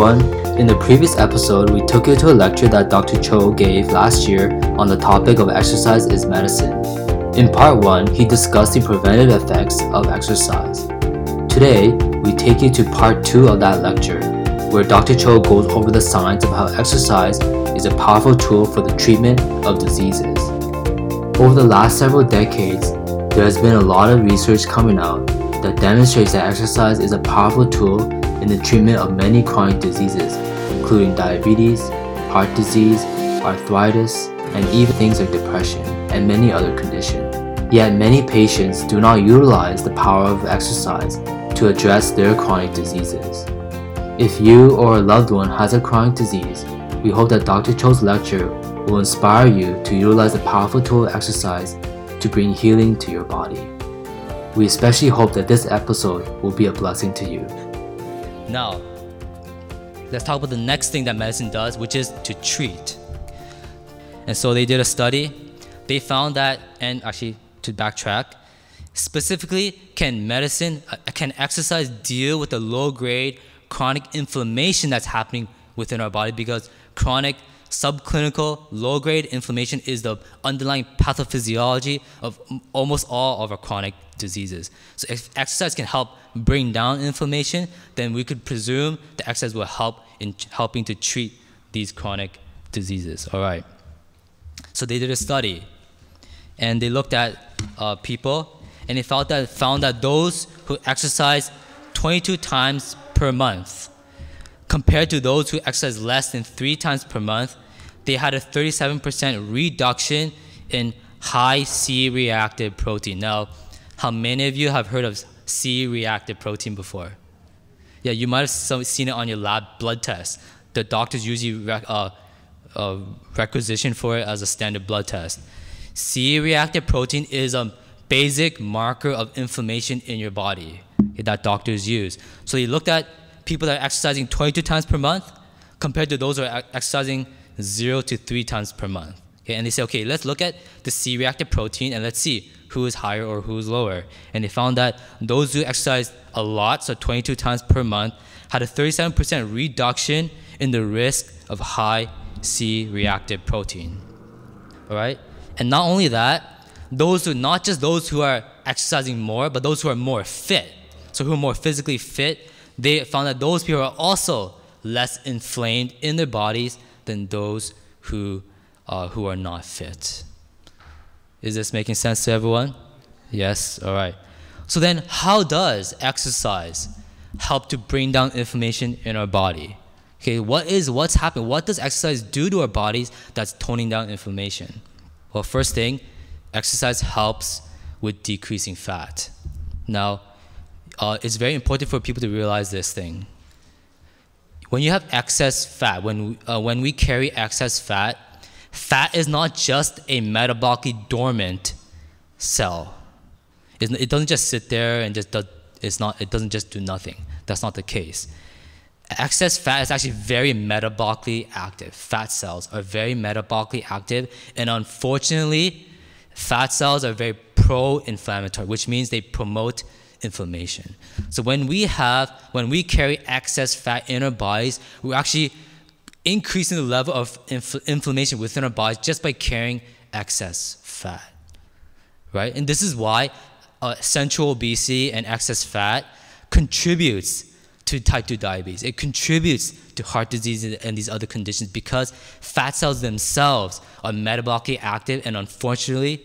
Everyone. In the previous episode, we took you to a lecture that Dr. Cho gave last year on the topic of exercise is medicine. In part 1, he discussed the preventive effects of exercise. Today, we take you to part 2 of that lecture, where Dr. Cho goes over the science of how exercise is a powerful tool for the treatment of diseases. Over the last several decades, there has been a lot of research coming out that demonstrates that exercise is a powerful tool in the treatment of many chronic diseases, including diabetes, heart disease, arthritis, and even things like depression and many other conditions. Yet many patients do not utilize the power of exercise to address their chronic diseases. If you or a loved one has a chronic disease, we hope that Dr. Cho's lecture will inspire you to utilize the powerful tool of exercise to bring healing to your body. We especially hope that this episode will be a blessing to you. Now, let's talk about the next thing that medicine does, which is to treat. And so they did a study. They found that, and actually, to backtrack, specifically, can medicine, uh, can exercise deal with the low grade chronic inflammation that's happening within our body? Because chronic subclinical low grade inflammation is the underlying pathophysiology of almost all of our chronic diseases. So if exercise can help bring down inflammation, then we could presume the exercise will help in helping to treat these chronic diseases. All right. So they did a study, and they looked at uh, people, and they found that found that those who exercise 22 times per month, compared to those who exercise less than three times per month, they had a 37% reduction in high C-reactive protein. Now, how many of you have heard of C-reactive protein before? Yeah, you might have seen it on your lab blood test. The doctors usually rec- uh, uh, requisition for it as a standard blood test. C-reactive protein is a basic marker of inflammation in your body that doctors use. So they looked at people that are exercising 22 times per month compared to those who are exercising zero to three times per month. Okay, and they say, okay, let's look at the C-reactive protein and let's see who is higher or who is lower. And they found that those who exercised a lot, so 22 times per month, had a 37% reduction in the risk of high C-reactive protein. All right, and not only that, those who not just those who are exercising more, but those who are more fit, so who are more physically fit, they found that those people are also less inflamed in their bodies than those who, uh, who are not fit. Is this making sense to everyone? Yes? All right. So then, how does exercise help to bring down inflammation in our body? Okay, what is what's happening? What does exercise do to our bodies that's toning down inflammation? Well, first thing, exercise helps with decreasing fat. Now, uh, it's very important for people to realize this thing. When you have excess fat, when, uh, when we carry excess fat, fat is not just a metabolically dormant cell. It doesn't just sit there and just does, it's not, it doesn't just do nothing. That's not the case. Excess fat is actually very metabolically active. Fat cells are very metabolically active, and unfortunately, fat cells are very pro inflammatory, which means they promote inflammation. So when we have, when we carry excess fat in our bodies, we're actually increasing the level of infl- inflammation within our bodies just by carrying excess fat, right? And this is why uh, central obesity and excess fat contributes to type 2 diabetes. It contributes to heart disease and these other conditions because fat cells themselves are metabolically active and unfortunately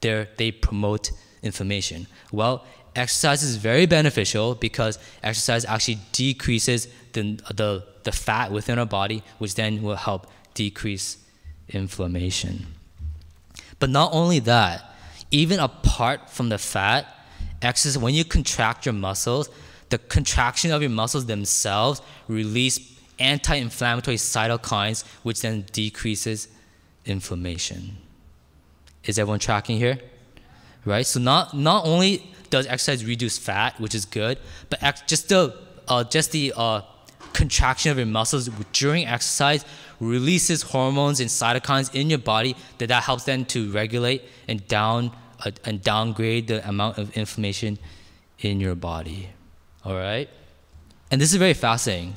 they promote inflammation. Well, exercise is very beneficial because exercise actually decreases the, the, the fat within our body, which then will help decrease inflammation. But not only that, even apart from the fat, exercise, when you contract your muscles, the contraction of your muscles themselves release anti-inflammatory cytokines, which then decreases inflammation. Is everyone tracking here? Right? So not, not only does exercise reduce fat, which is good, but ex- just the uh, just the uh, contraction of your muscles during exercise releases hormones and cytokines in your body that that helps then to regulate and down uh, and downgrade the amount of inflammation in your body. All right, and this is very fascinating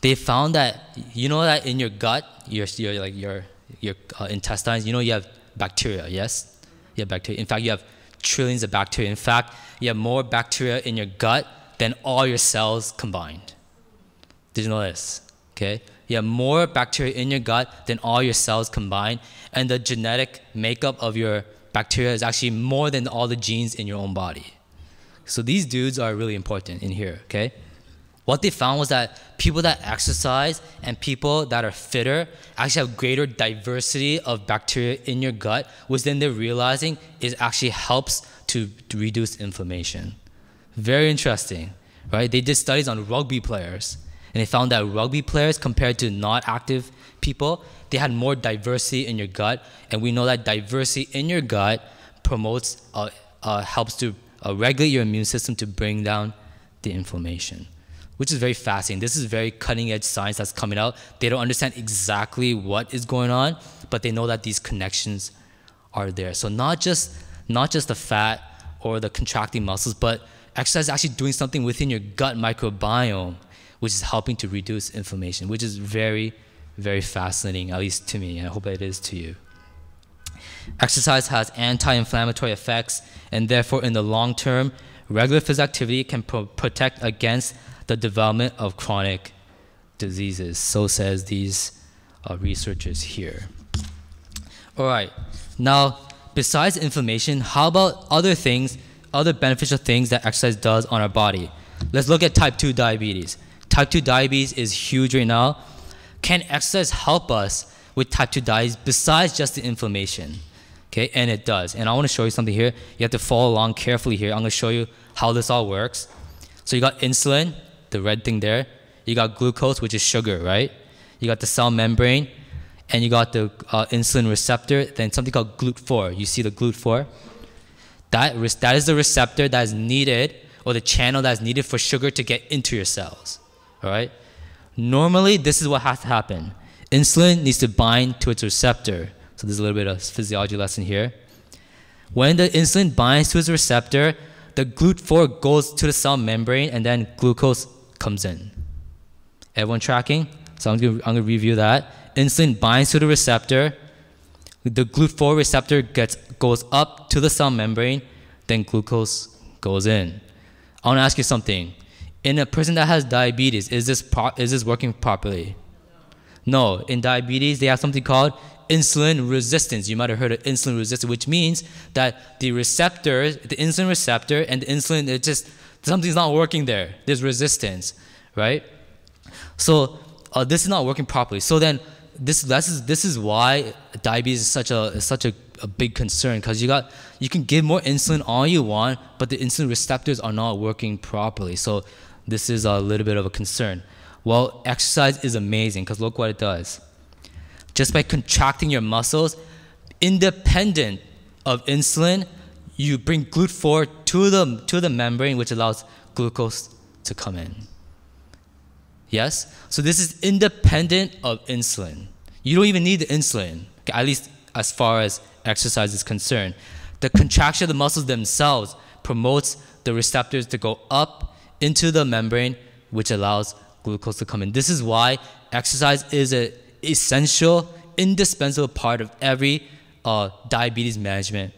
they found that you know that in your gut, your your like your your uh, intestines, you know you have bacteria. Yes, you have bacteria. In fact, you have trillions of bacteria. In fact, you have more bacteria in your gut than all your cells combined. Did you know this? Okay, you have more bacteria in your gut than all your cells combined, and the genetic makeup of your bacteria is actually more than all the genes in your own body. So these dudes are really important in here. Okay what they found was that people that exercise and people that are fitter actually have greater diversity of bacteria in your gut, which then they're realizing it actually helps to, to reduce inflammation. Very interesting, right? They did studies on rugby players, and they found that rugby players compared to not active people, they had more diversity in your gut, and we know that diversity in your gut promotes, uh, uh, helps to uh, regulate your immune system to bring down the inflammation which is very fascinating. This is very cutting edge science that's coming out. They don't understand exactly what is going on, but they know that these connections are there. So not just not just the fat or the contracting muscles, but exercise is actually doing something within your gut microbiome, which is helping to reduce inflammation, which is very, very fascinating, at least to me. And I hope it is to you. Exercise has anti-inflammatory effects, and therefore, in the long term, regular physical activity can pro- protect against the development of chronic diseases. So says these uh, researchers here. All right. Now, besides inflammation, how about other things, other beneficial things that exercise does on our body? Let's look at type 2 diabetes. Type 2 diabetes is huge right now. Can exercise help us with type 2 diabetes besides just the inflammation? Okay, and it does. And I want to show you something here. You have to follow along carefully here. I'm going to show you how this all works. So you got insulin, the red thing there. You got glucose, which is sugar, right? You got the cell membrane, and you got the uh, insulin receptor, then something called GLUT4. You see the GLUT4? That, that is the receptor that is needed, or the channel that is needed for sugar to get into your cells, all right? Normally, this is what has to happen. Insulin needs to bind to its receptor. So there's a little bit of physiology lesson here. When the insulin binds to its receptor, the GLUT4 goes to the cell membrane and then glucose comes in. Everyone tracking? So I'm going to review that. Insulin binds to the receptor. The GLUT4 receptor gets goes up to the cell membrane, then glucose goes in. I want to ask you something. In a person that has diabetes, is this pro- is this working properly? No. In diabetes, they have something called insulin resistance. You might have heard of insulin resistance, which means that the receptor, the insulin receptor, and the insulin, it just something's not working there. There's resistance, right? So uh, this is not working properly. So then this this is this is why diabetes is such a such a, a big concern because you got you can give more insulin all you want, but the insulin receptors are not working properly. So this is a little bit of a concern. Well, exercise is amazing because look what it does. Just by contracting your muscles, independent of insulin, you bring GLUT4 to the, to the membrane, which allows glucose to come in. Yes? So this is independent of insulin. You don't even need the insulin, at least as far as exercise is concerned. The contraction of the muscles themselves promotes the receptors to go up into the membrane, which allows glucose to come in. This is why exercise is an essential, indispensable part of every uh, diabetes management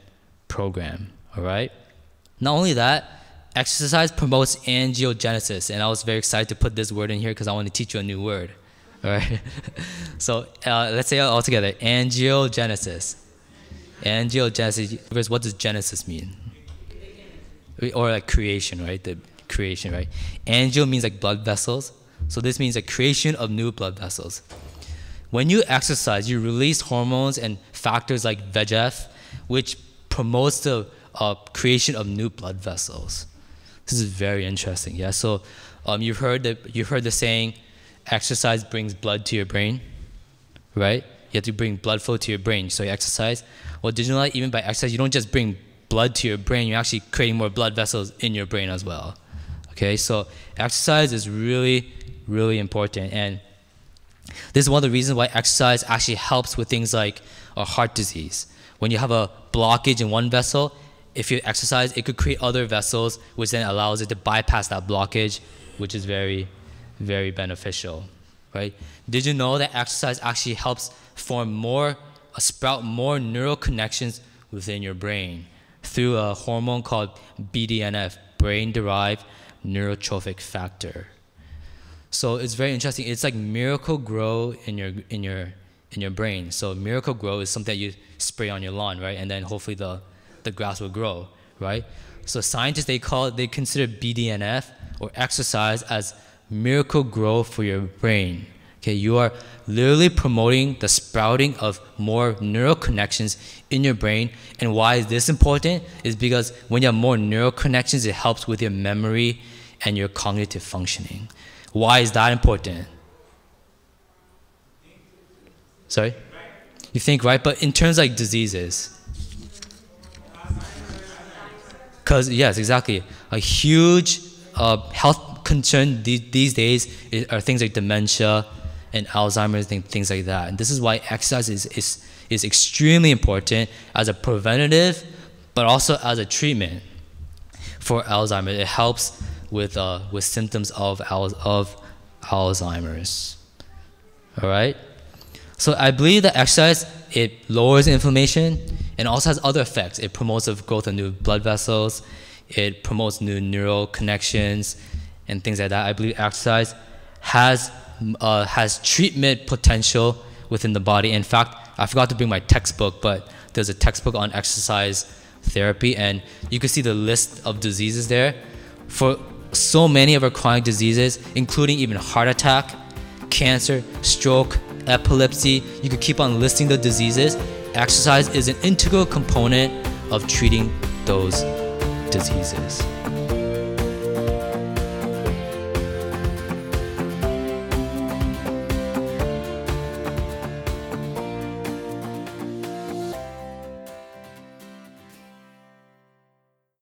program. All right. Not only that, exercise promotes angiogenesis, and I was very excited to put this word in here because I want to teach you a new word. All right. so uh, let's say it all together: angiogenesis. Angiogenesis. What does genesis mean? Or like creation, right? The creation, right? Angio means like blood vessels. So this means the creation of new blood vessels. When you exercise, you release hormones and factors like VEGF, which promotes the uh, creation of new blood vessels. This is very interesting. Yeah. So um, you've heard that you've heard the saying, exercise brings blood to your brain, right? You have to bring blood flow to your brain. So you exercise. Well, did you know that even by exercise, you don't just bring blood to your brain, you're actually creating more blood vessels in your brain as well. Okay, so exercise is really, really important. And this is one of the reasons why exercise actually helps with things like uh, heart disease. When you have a blockage in one vessel, if you exercise, it could create other vessels, which then allows it to bypass that blockage, which is very, very beneficial. right? Did you know that exercise actually helps form more, uh, sprout more neural connections within your brain through a hormone called BDNF, brain-derived neurotrophic factor. So it's very interesting. It's like Miracle-Gro in your in your in your brain. So Miracle-Gro is something that you spray on your lawn, right? And then hopefully the the grass will grow, right? So scientists they call it, they consider BDNF or exercise as miracle growth for your brain. Okay, you are literally promoting the sprouting of more neural connections in your brain. And why is this important? Is because when you have more neural connections, it helps with your memory and your cognitive functioning. Why is that important? Sorry? You think, right? But in terms like diseases, because yes, exactly. A huge uh, health concern these, days are things like dementia and Alzheimer's and things like that. And this is why exercise is, is, is extremely important as a preventative, but also as a treatment for Alzheimer's. It helps with, uh, with symptoms of, of Alzheimer's. All right? So I believe that exercise, it lowers inflammation and also has other effects. It promotes the growth of new blood vessels. It promotes new neural connections and things like that. I believe exercise has uh, has treatment potential within the body. In fact, I forgot to bring my textbook, but there's a textbook on exercise therapy, and you can see the list of diseases there. For so many of our chronic diseases, including even heart attack, cancer, stroke, epilepsy, you could keep on listing the diseases. Exercise is an integral component of treating those diseases.